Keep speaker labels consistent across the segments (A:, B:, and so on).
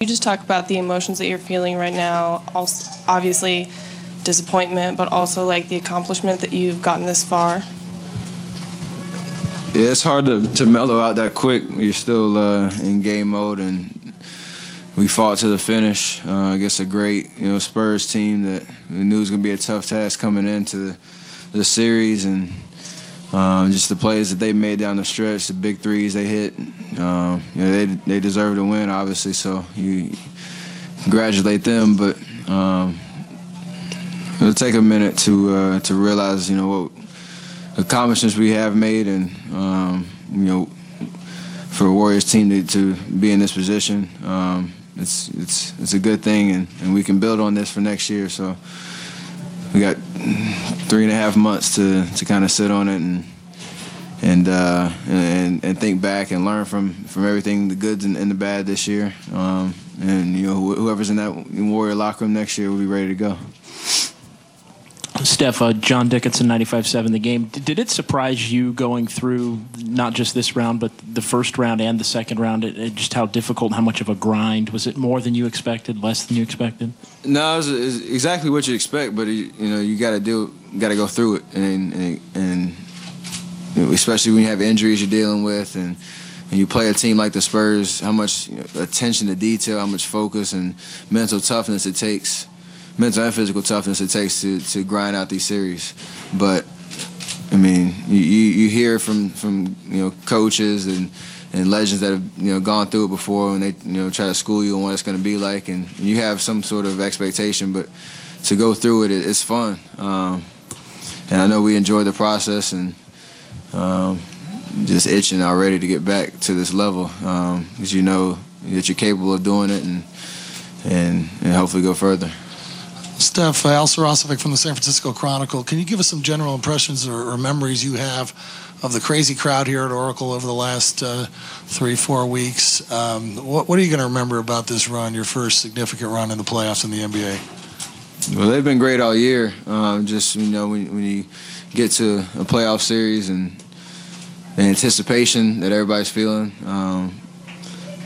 A: You just talk about the emotions that you're feeling right now. Also, obviously, disappointment, but also like the accomplishment that you've gotten this far.
B: Yeah, it's hard to, to mellow out that quick. You're still uh, in game mode, and we fought to the finish uh, against a great, you know, Spurs team that we knew was going to be a tough task coming into the, the series, and um, just the plays that they made down the stretch, the big threes they hit. Um, you know, they they deserve to win, obviously. So you congratulate them, but um, it'll take a minute to uh, to realize, you know, what accomplishments we have made, and um, you know, for a Warriors team to, to be in this position, um, it's it's it's a good thing, and, and we can build on this for next year. So we got three and a half months to, to kind of sit on it and and, uh, and and think back and learn from, from everything the goods and, and the bad this year. Um, and you know whoever's in that Warrior locker room next year will be ready to go.
C: Steph, uh, John Dickinson, 95.7 The Game. Did it surprise you going through not just this round, but the first round and the second round? It, it just how difficult, how much of a grind? Was it more than you expected, less than you expected?
B: No, it was, it was exactly what you expect, but you know you got to do, got to go through it, and and, and especially when you have injuries you're dealing with, and and you play a team like the Spurs, how much you know, attention to detail, how much focus and mental toughness it takes mental and physical toughness it takes to, to grind out these series. But I mean, you, you hear from from you know coaches and and legends that have you know gone through it before, and they you know try to school you on what it's going to be like, and you have some sort of expectation. But to go through it, it's fun, um, and I know we enjoy the process and. Um, just itching already to get back to this level, because um, you know that you're capable of doing it, and and, and hopefully go further.
D: Steph, uh, Al Saracevic from the San Francisco Chronicle. Can you give us some general impressions or, or memories you have of the crazy crowd here at Oracle over the last uh, three, four weeks? Um, what, what, are you going to remember about this run, your first significant run in the playoffs in the NBA?
B: Well, they've been great all year. Um, just you know, when, when, you get to a playoff series and the anticipation that everybody's feeling. Um,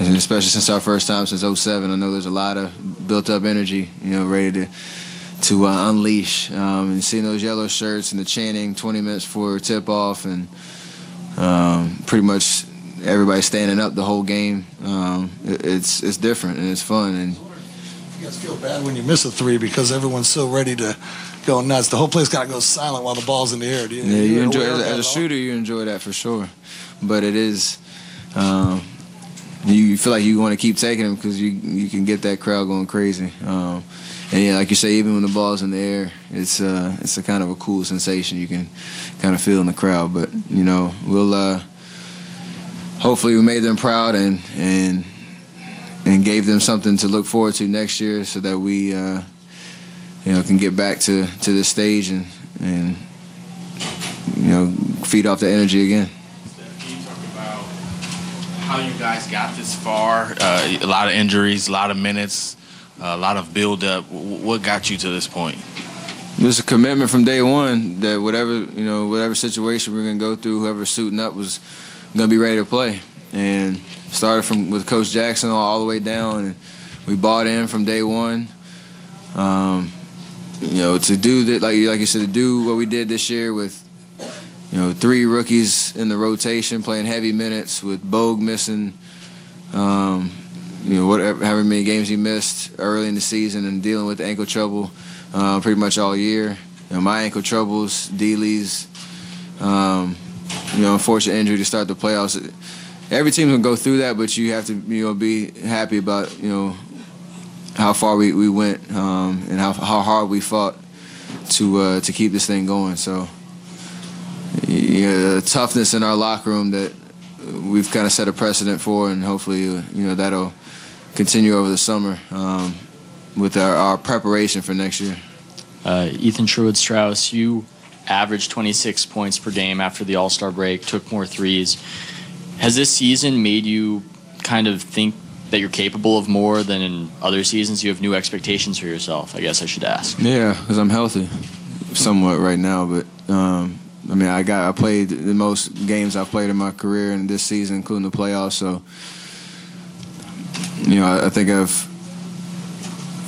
B: and especially since our first time since 07, I know there's a lot of built up energy, you know, ready to to uh, unleash. Um, and seeing those yellow shirts and the chanting 20 minutes before tip off, and um, pretty much everybody standing up the whole game. Um, it, it's it's different and it's fun. And
D: you guys feel bad when you miss a three because everyone's so ready to go nuts. The whole place kind of goes silent while the ball's in the air. You,
B: yeah, you enjoy as, as a shooter, you enjoy that for sure. But it is. Um, you feel like you want to keep taking them because you you can get that crowd going crazy. Um, and yeah, like you say, even when the ball's in the air, it's uh, it's a kind of a cool sensation you can kind of feel in the crowd. But you know, we'll uh, hopefully we made them proud and and and gave them something to look forward to next year, so that we uh, you know can get back to to this stage and and you know feed off the energy again
E: how you guys got this far. Uh, a lot of injuries, a lot of minutes, a lot of build up. What got you to this point?
B: There's a commitment from day one that whatever you know, whatever situation we're gonna go through, whoever's suiting up was gonna be ready to play. And started from with Coach Jackson all, all the way down, and we bought in from day one. Um, you know, to do that, like like you said, to do what we did this year with you know, three rookies in the rotation playing heavy minutes with Bogut missing, um, you know, whatever, however many games he missed early in the season and dealing with ankle trouble uh, pretty much all year. You know, my ankle troubles, Dealey's, um, you know, unfortunate injury to start the playoffs. Every team's gonna go through that, but you have to, you know, be happy about, you know, how far we, we went um, and how, how hard we fought to uh, to keep this thing going. So you know, toughness in our locker room that we've kind of set a precedent for, and hopefully, you know, that'll continue over the summer um, with our, our, preparation for next year.
F: Uh, Ethan Sherwood Strauss, you averaged 26 points per game after the All Star break, took more threes. Has this season made you kind of think that you're capable of more than in other seasons? You have new expectations for yourself, I guess I should ask.
B: Yeah, because I'm healthy somewhat right now, but um, I mean, I got I played the most games I've played in my career in this season, including the playoffs. So, you know, I, I think I've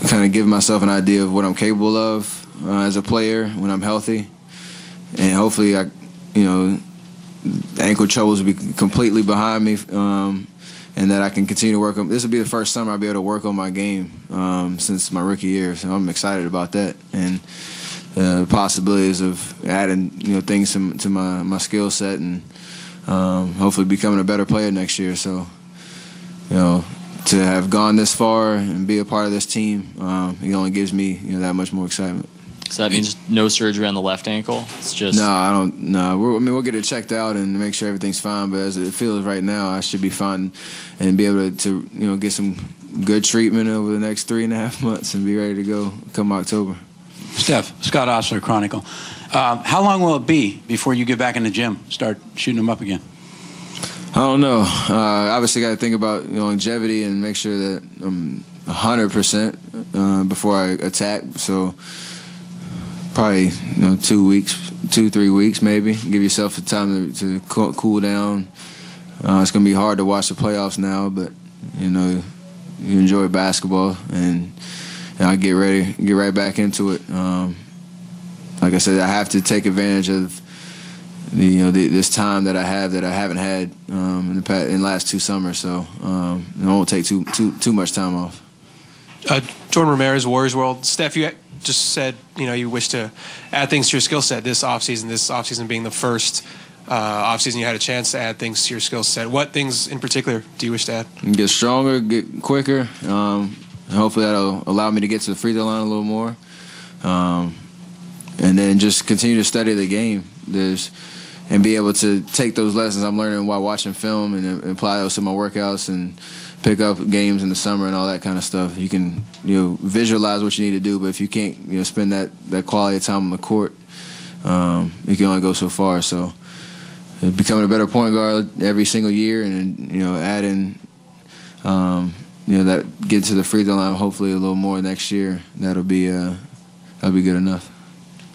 B: kind of given myself an idea of what I'm capable of uh, as a player when I'm healthy, and hopefully, I, you know, ankle troubles will be completely behind me, um, and that I can continue to work on. This will be the first summer I'll be able to work on my game um, since my rookie year, so I'm excited about that and the possibilities of adding you know things to, to my my skill set and um, hopefully becoming a better player next year. So, you know, to have gone this far and be a part of this team, um, it only gives me you know that much more excitement.
F: So that means no surgery on the left ankle. It's just
B: No, I don't. No, we're, I mean we'll get it checked out and make sure everything's fine. But as it feels right now, I should be fine and be able to, to you know get some good treatment over the next three and a half months and be ready to go come October.
G: Steph, Scott Ostler, Chronicle. Um, how long will it be before you get back in the gym, start shooting them up again?
B: I don't know. Uh, obviously, got to think about longevity and make sure that I'm 100 percent uh, before I attack. So probably you know two weeks, two three weeks maybe. Give yourself the time to, to cool, down. Uh, it's gonna be hard to watch the playoffs now, but you know you enjoy basketball and, and I get ready, get right back into it. Um, like I said, I have to take advantage of the, you know the, this time that I have that I haven't had um, in the past, in the last two summers. So um, it won't take too too too much time off.
H: Uh, Jordan Ramirez, Warriors World. Steph, you just said you know you wish to add things to your skill set this offseason. This offseason being the first uh, offseason you had a chance to add things to your skill set. What things in particular do you wish to add?
B: Get stronger, get quicker. Um, hopefully that'll allow me to get to the free throw line a little more. Um, and then just continue to study the game. There's and be able to take those lessons I'm learning while watching film and, and apply those to my workouts and pick up games in the summer and all that kind of stuff. You can you know visualize what you need to do, but if you can't you know spend that that quality of time on the court, um, you can only go so far. So uh, becoming a better point guard every single year, and you know adding. Um, you know that get to the free throw line hopefully a little more next year. That'll be uh, that'll be good enough.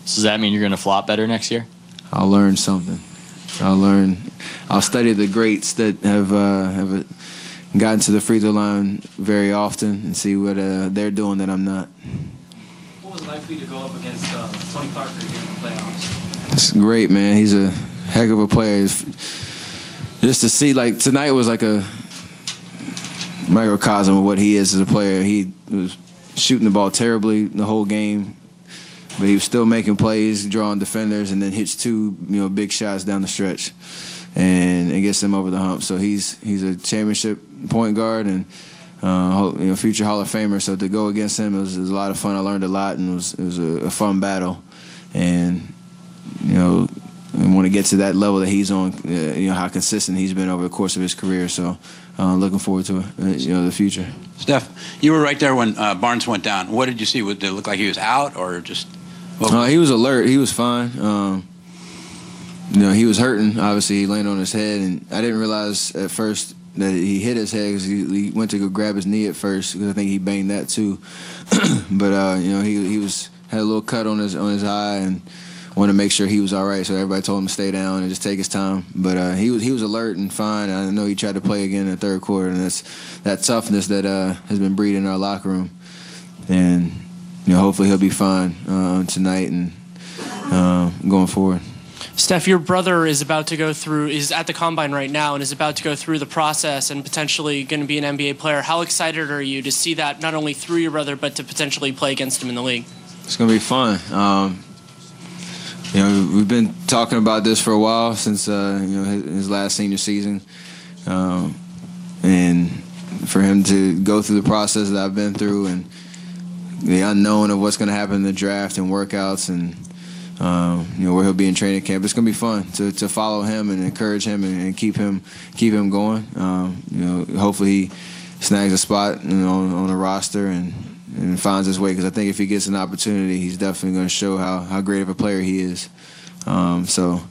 F: So does that mean you're going to flop better next year?
B: I'll learn something. I'll learn. I'll study the greats that have uh, have gotten to the free throw line very often and see what uh, they're doing that I'm not.
I: What was it like for you to go up against uh, Tony Parker here in the playoffs?
B: It's great, man. He's a heck of a player. It's- just to see, like tonight was like a microcosm of what he is as a player. He was shooting the ball terribly the whole game, but he was still making plays, drawing defenders, and then hits two, you know, big shots down the stretch, and it gets them over the hump. So he's he's a championship point guard and uh, you know future Hall of Famer. So to go against him it was, it was a lot of fun. I learned a lot, and it was it was a, a fun battle, and you know. I want to get to that level that he's on. Uh, you know how consistent he's been over the course of his career. So, uh, looking forward to. Uh, you know the future.
G: Steph, you were right there when uh, Barnes went down. What did you see? Did it look like he was out or just?
B: Uh, he was alert. He was fine. Um, you know, he was hurting. Obviously, he landed on his head, and I didn't realize at first that he hit his head because he, he went to go grab his knee at first because I think he banged that too. but uh, you know, he he was had a little cut on his on his eye and wanted to make sure he was all right. So everybody told him to stay down and just take his time. But uh, he was he was alert and fine. I know he tried to play again in the third quarter, and that's that toughness that uh, has been breeding in our locker room. And you know, hopefully he'll be fine uh, tonight and uh, going forward.
I: Steph, your brother is about to go through, is at the combine right now and is about to go through the process and potentially going to be an NBA player. How excited are you to see that not only through your brother, but to potentially play against him in the league?
B: It's gonna be fun. Um, you know, we've been talking about this for a while since uh, you know his, his last senior season, um, and for him to go through the process that I've been through and the unknown of what's going to happen in the draft and workouts and um, you know where he'll be in training camp. It's going to be fun to, to follow him and encourage him and, and keep him keep him going. Um, you know, hopefully he snags a spot you know, on, on the roster and, and finds his way because I think if he gets an opportunity, he's definitely going to show how, how great of a player he is. Um, so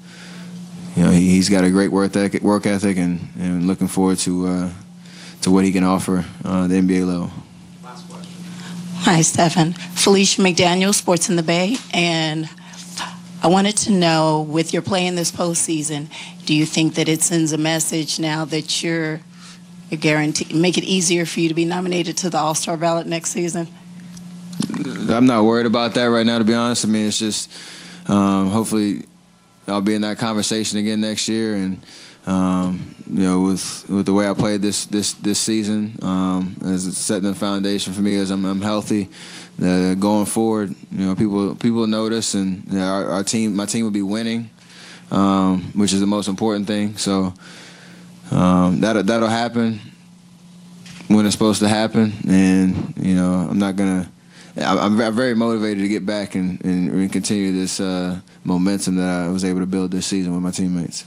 B: you know he, he's got a great work ethic, work ethic and, and looking forward to uh, to what he can offer uh, the NBA level.
J: Hi, Stefan. Felicia McDaniel, Sports in the Bay. And I wanted to know, with your play in this postseason, do you think that it sends a message now that you're guarantee make it easier for you to be nominated to the All Star ballot next season?
B: I'm not worried about that right now, to be honest. I mean, it's just um, hopefully I'll be in that conversation again next year, and um, you know, with with the way I played this this this season, um, as setting the foundation for me as I'm, I'm healthy. Uh, going forward, you know, people people notice, and you know, our, our team, my team will be winning, um, which is the most important thing. So um, that that'll happen when it's supposed to happen, and you know, I'm not gonna. I'm, I'm very motivated to get back and, and, and continue this uh, momentum that I was able to build this season with my teammates.